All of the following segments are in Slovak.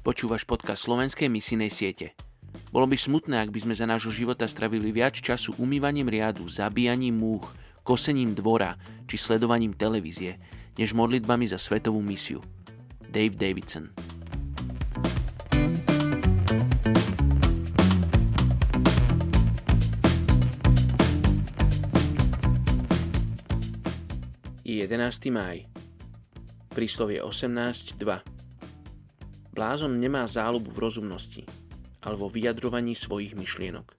Počúvaš podcast slovenskej misijnej siete. Bolo by smutné, ak by sme za nášho života stravili viac času umývaním riadu, zabíjaním múch, kosením dvora či sledovaním televízie, než modlitbami za svetovú misiu. Dave Davidson Je 11. máj. Príslovie 18.2 Blázon nemá záľubu v rozumnosti, ale vo vyjadrovaní svojich myšlienok.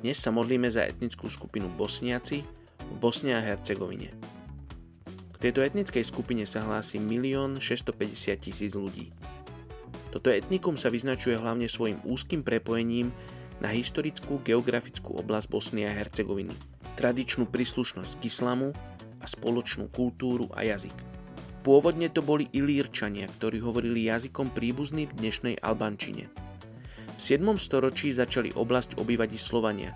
Dnes sa modlíme za etnickú skupinu Bosniaci v Bosne a Hercegovine. K tejto etnickej skupine sa hlási 1 650 tisíc ľudí. Toto etnikum sa vyznačuje hlavne svojim úzkým prepojením na historickú geografickú oblasť Bosny a Hercegoviny, tradičnú príslušnosť k islamu a spoločnú kultúru a jazyk. Pôvodne to boli Ilírčania, ktorí hovorili jazykom príbuzným dnešnej Albančine. V 7. storočí začali oblasť obývať Slovania,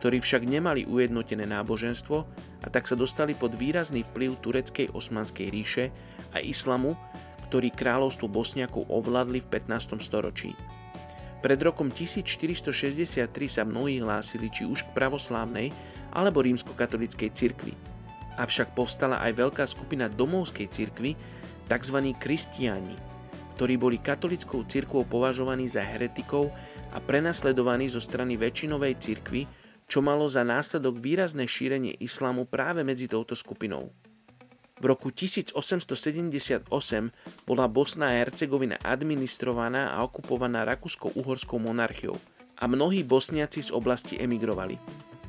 ktorí však nemali ujednotené náboženstvo a tak sa dostali pod výrazný vplyv tureckej osmanskej ríše a islamu, ktorý kráľovstvo Bosniakov ovládli v 15. storočí. Pred rokom 1463 sa mnohí hlásili či už k pravoslávnej alebo rímskokatolickej cirkvi – avšak povstala aj veľká skupina domovskej cirkvy, tzv. kristiáni, ktorí boli katolickou cirkvou považovaní za heretikov a prenasledovaní zo strany väčšinovej cirkvy, čo malo za následok výrazné šírenie islamu práve medzi touto skupinou. V roku 1878 bola Bosna a Hercegovina administrovaná a okupovaná Rakúsko-Uhorskou monarchiou a mnohí bosniaci z oblasti emigrovali.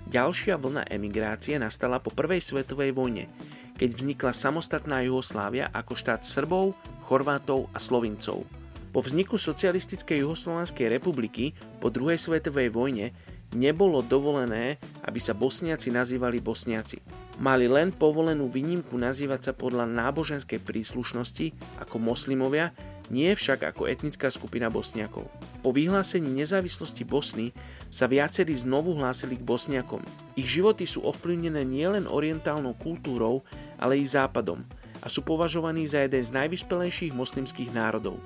Ďalšia vlna emigrácie nastala po prvej svetovej vojne, keď vznikla samostatná Juhoslávia ako štát Srbov, Chorvátov a Slovincov. Po vzniku socialistickej Juhoslovanskej republiky po druhej svetovej vojne nebolo dovolené, aby sa bosniaci nazývali bosniaci. Mali len povolenú výnimku nazývať sa podľa náboženskej príslušnosti ako moslimovia nie však ako etnická skupina Bosniakov. Po vyhlásení nezávislosti Bosny sa viacerí znovu hlásili k Bosniakom. Ich životy sú ovplyvnené nielen orientálnou kultúrou, ale i západom a sú považovaní za jeden z najvyspelejších moslimských národov.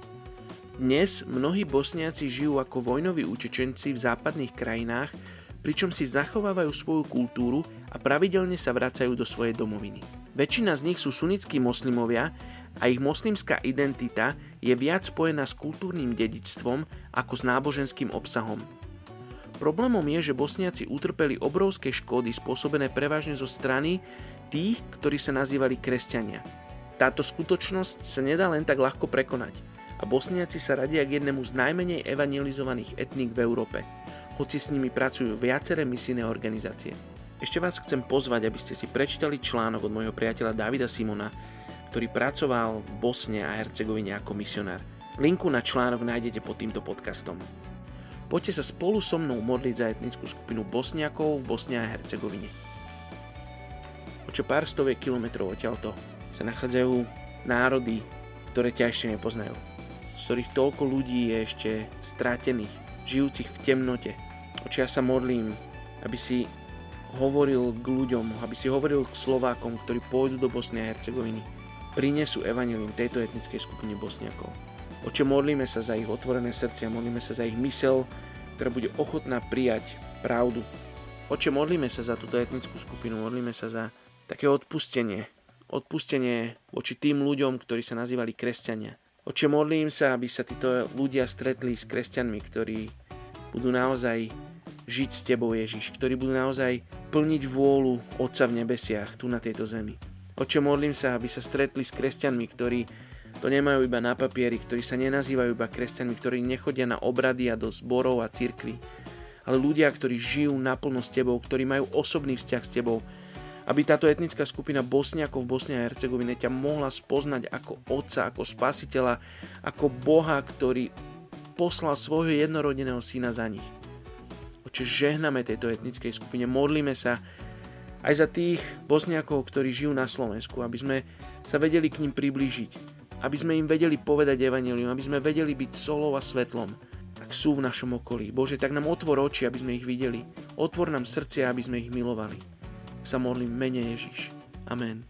Dnes mnohí Bosniaci žijú ako vojnoví utečenci v západných krajinách, pričom si zachovávajú svoju kultúru a pravidelne sa vracajú do svojej domoviny. Väčšina z nich sú sunnickí moslimovia a ich moslimská identita je viac spojená s kultúrnym dedičstvom ako s náboženským obsahom. Problémom je, že Bosniaci utrpeli obrovské škody spôsobené prevažne zo strany tých, ktorí sa nazývali kresťania. Táto skutočnosť sa nedá len tak ľahko prekonať a Bosniaci sa radia k jednému z najmenej evangelizovaných etník v Európe, hoci s nimi pracujú viaceré misijné organizácie. Ešte vás chcem pozvať, aby ste si prečítali článok od môjho priateľa Davida Simona, ktorý pracoval v Bosne a Hercegovine ako misionár. Linku na článok nájdete pod týmto podcastom. Poďte sa spolu so mnou modliť za etnickú skupinu Bosniakov v Bosne a Hercegovine. O čo pár stoviek kilometrov odtiaľto sa nachádzajú národy, ktoré ťa ešte nepoznajú. Z ktorých toľko ľudí je ešte strátených, žijúcich v temnote. O čo ja sa modlím, aby si hovoril k ľuďom, aby si hovoril k Slovákom, ktorí pôjdu do Bosny a Hercegoviny prinesú evanilium tejto etnickej skupine Bosniakov. Oče, modlíme sa za ich otvorené srdcia, modlíme sa za ich mysel, ktorá bude ochotná prijať pravdu. Oče, modlíme sa za túto etnickú skupinu, modlíme sa za také odpustenie. Odpustenie voči tým ľuďom, ktorí sa nazývali kresťania. Oče, modlím sa, aby sa títo ľudia stretli s kresťanmi, ktorí budú naozaj žiť s Tebou, Ježiš, ktorí budú naozaj plniť vôľu Otca v nebesiach tu na tejto zemi. Oče, modlím sa, aby sa stretli s kresťanmi, ktorí to nemajú iba na papieri, ktorí sa nenazývajú iba kresťanmi, ktorí nechodia na obrady a do zborov a cirkvy, ale ľudia, ktorí žijú naplno s Tebou, ktorí majú osobný vzťah s Tebou, aby táto etnická skupina Bosniakov v Bosne a Hercegovine ťa mohla spoznať ako Otca, ako Spasiteľa, ako Boha, ktorý poslal svojho jednorodeného syna za nich. Oče, žehname tejto etnickej skupine, modlíme sa, aj za tých bosniakov, ktorí žijú na Slovensku, aby sme sa vedeli k ním priblížiť, aby sme im vedeli povedať evanelium, aby sme vedeli byť solou a svetlom, ak sú v našom okolí. Bože, tak nám otvor oči, aby sme ich videli. Otvor nám srdcia, aby sme ich milovali. Sa modlím mene Ježiš. Amen.